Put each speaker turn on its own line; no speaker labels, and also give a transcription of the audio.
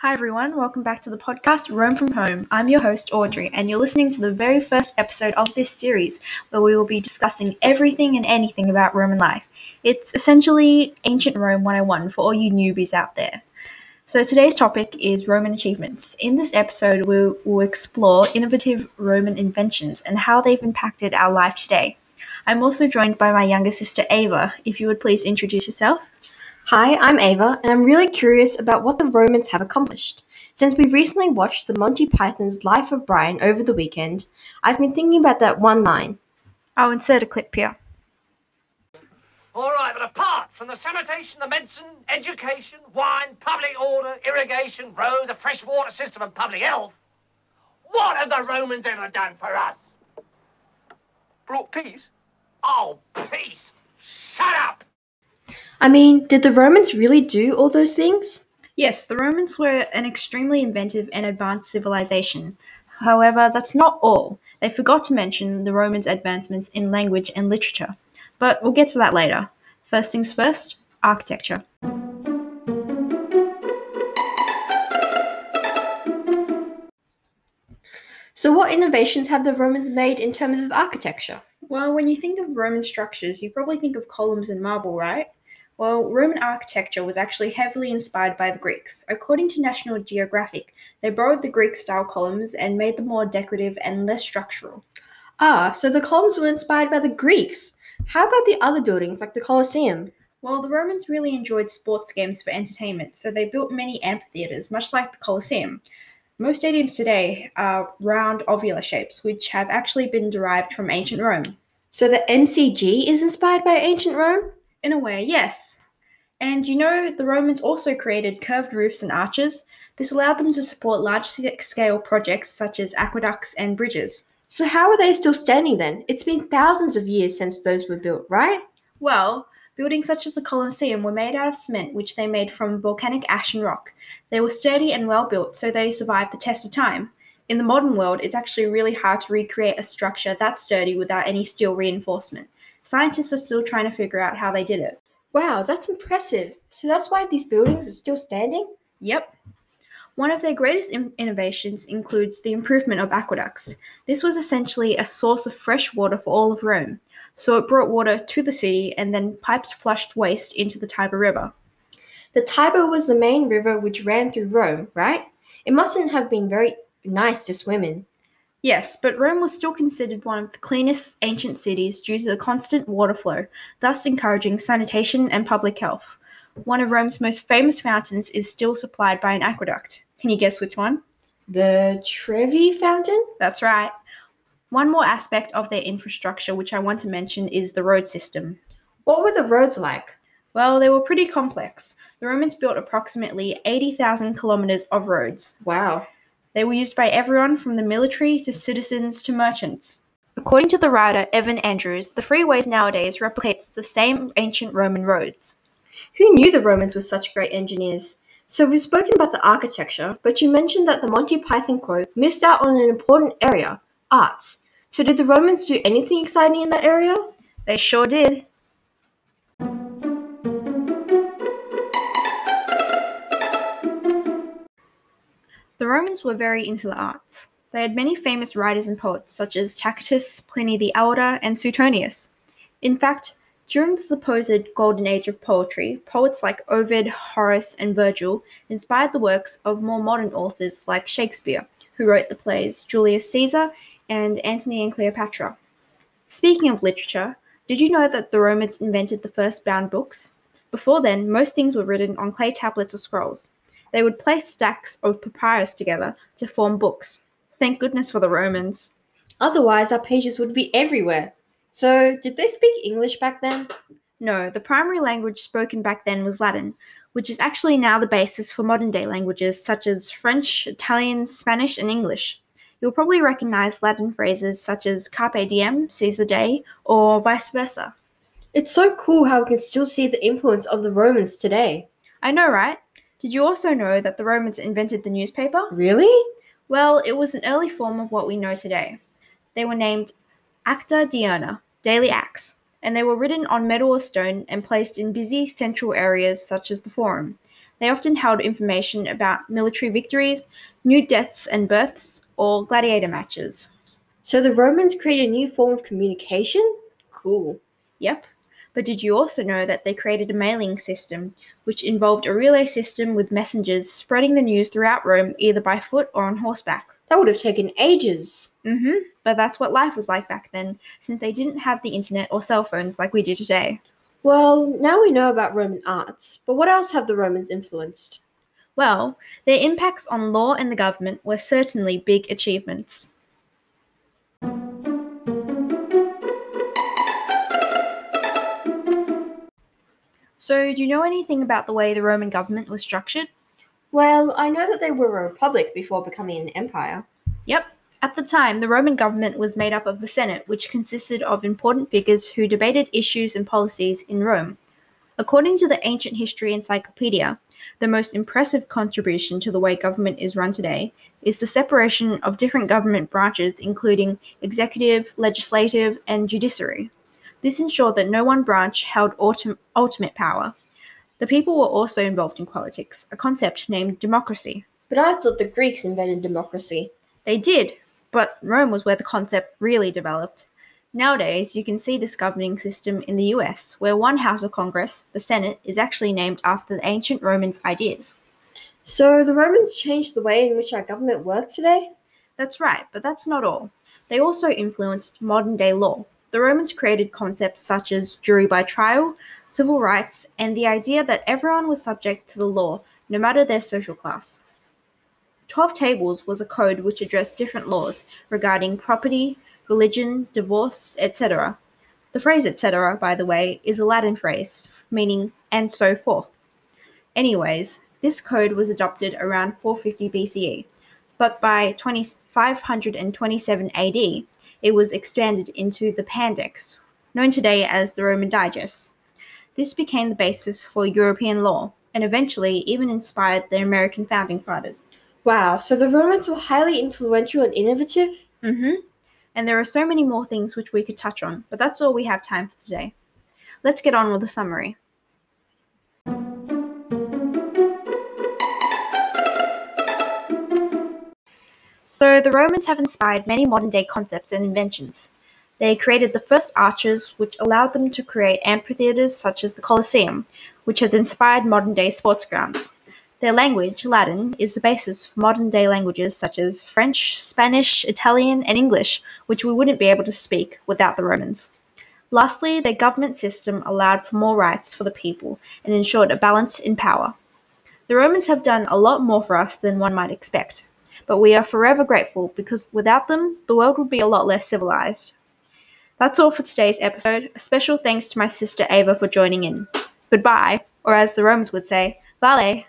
Hi, everyone. Welcome back to the podcast Rome from Home. I'm your host, Audrey, and you're listening to the very first episode of this series where we will be discussing everything and anything about Roman life. It's essentially Ancient Rome 101 for all you newbies out there. So, today's topic is Roman achievements. In this episode, we will explore innovative Roman inventions and how they've impacted our life today. I'm also joined by my younger sister, Ava. If you would please introduce yourself.
Hi, I'm Ava, and I'm really curious about what the Romans have accomplished. Since we recently watched the Monty Python's Life of Brian over the weekend, I've been thinking about that one line.
I'll insert a clip here.
All right, but apart from the sanitation, the medicine, education, wine, public order, irrigation, roads, a fresh water system, and public health, what have the Romans ever done for us? Brought peace? Oh, peace! Shut up!
I mean, did the Romans really do all those things?
Yes, the Romans were an extremely inventive and advanced civilization. However, that's not all. They forgot to mention the Romans' advancements in language and literature. But we'll get to that later. First things first architecture.
So, what innovations have the Romans made in terms of architecture?
Well, when you think of Roman structures, you probably think of columns and marble, right? Well, Roman architecture was actually heavily inspired by the Greeks. According to National Geographic, they borrowed the Greek style columns and made them more decorative and less structural.
Ah, so the columns were inspired by the Greeks. How about the other buildings, like the Colosseum?
Well, the Romans really enjoyed sports games for entertainment, so they built many amphitheatres, much like the Colosseum. Most stadiums today are round ovular shapes, which have actually been derived from ancient Rome.
So the MCG is inspired by ancient Rome?
In a way, yes. And you know, the Romans also created curved roofs and arches. This allowed them to support large scale projects such as aqueducts and bridges.
So, how are they still standing then? It's been thousands of years since those were built, right?
Well, buildings such as the Colosseum were made out of cement, which they made from volcanic ash and rock. They were sturdy and well built, so they survived the test of time. In the modern world, it's actually really hard to recreate a structure that sturdy without any steel reinforcement. Scientists are still trying to figure out how they did it.
Wow, that's impressive. So that's why these buildings are still standing?
Yep. One of their greatest in- innovations includes the improvement of aqueducts. This was essentially a source of fresh water for all of Rome. So it brought water to the city and then pipes flushed waste into the Tiber River.
The Tiber was the main river which ran through Rome, right? It mustn't have been very nice to swim in.
Yes, but Rome was still considered one of the cleanest ancient cities due to the constant water flow, thus encouraging sanitation and public health. One of Rome's most famous fountains is still supplied by an aqueduct. Can you guess which one?
The Trevi Fountain?
That's right. One more aspect of their infrastructure which I want to mention is the road system.
What were the roads like?
Well, they were pretty complex. The Romans built approximately 80,000 kilometers of roads.
Wow.
They were used by everyone from the military to citizens to merchants. According to the writer Evan Andrews, the freeways nowadays replicates the same ancient Roman roads.
Who knew the Romans were such great engineers? So we've spoken about the architecture, but you mentioned that the Monty Python quote missed out on an important area, arts. So did the Romans do anything exciting in that area?
They sure did. The Romans were very into the arts. They had many famous writers and poets, such as Tacitus, Pliny the Elder, and Suetonius. In fact, during the supposed golden age of poetry, poets like Ovid, Horace, and Virgil inspired the works of more modern authors like Shakespeare, who wrote the plays Julius Caesar and Antony and Cleopatra. Speaking of literature, did you know that the Romans invented the first bound books? Before then, most things were written on clay tablets or scrolls. They would place stacks of papyrus together to form books. Thank goodness for the Romans.
Otherwise, our pages would be everywhere. So, did they speak English back then?
No, the primary language spoken back then was Latin, which is actually now the basis for modern day languages such as French, Italian, Spanish, and English. You'll probably recognize Latin phrases such as carpe diem, seize the day, or vice versa.
It's so cool how we can still see the influence of the Romans today.
I know, right? Did you also know that the Romans invented the newspaper?
Really?
Well, it was an early form of what we know today. They were named Acta Diurna, daily acts, and they were written on metal or stone and placed in busy central areas such as the Forum. They often held information about military victories, new deaths and births, or gladiator matches.
So the Romans created a new form of communication? Cool.
Yep. But did you also know that they created a mailing system, which involved a relay system with messengers spreading the news throughout Rome either by foot or on horseback?
That would have taken ages.
Mm hmm. But that's what life was like back then, since they didn't have the internet or cell phones like we do today.
Well, now we know about Roman arts, but what else have the Romans influenced?
Well, their impacts on law and the government were certainly big achievements. So, do you know anything about the way the Roman government was structured?
Well, I know that they were a republic before becoming an empire.
Yep. At the time, the Roman government was made up of the Senate, which consisted of important figures who debated issues and policies in Rome. According to the Ancient History Encyclopedia, the most impressive contribution to the way government is run today is the separation of different government branches, including executive, legislative, and judiciary. This ensured that no one branch held ultim- ultimate power. The people were also involved in politics, a concept named democracy.
But I thought the Greeks invented democracy.
They did, but Rome was where the concept really developed. Nowadays, you can see this governing system in the US, where one house of Congress, the Senate, is actually named after the ancient Romans' ideas.
So the Romans changed the way in which our government works today?
That's right, but that's not all. They also influenced modern day law. The Romans created concepts such as jury by trial, civil rights, and the idea that everyone was subject to the law, no matter their social class. Twelve Tables was a code which addressed different laws regarding property, religion, divorce, etc. The phrase etc., by the way, is a Latin phrase meaning and so forth. Anyways, this code was adopted around 450 BCE, but by 2527 AD, it was expanded into the Pandects, known today as the Roman Digest. This became the basis for European law and eventually even inspired the American founding fathers.
Wow, so the Romans were highly influential and innovative?
Mm-hmm. And there are so many more things which we could touch on, but that's all we have time for today. Let's get on with the summary. So, the Romans have inspired many modern day concepts and inventions. They created the first arches, which allowed them to create amphitheatres such as the Colosseum, which has inspired modern day sports grounds. Their language, Latin, is the basis for modern day languages such as French, Spanish, Italian, and English, which we wouldn't be able to speak without the Romans. Lastly, their government system allowed for more rights for the people and ensured a balance in power. The Romans have done a lot more for us than one might expect, but we are forever grateful because without them, the world would be a lot less civilized. That's all for today's episode. A special thanks to my sister Ava for joining in. Goodbye, or as the Romans would say, vale.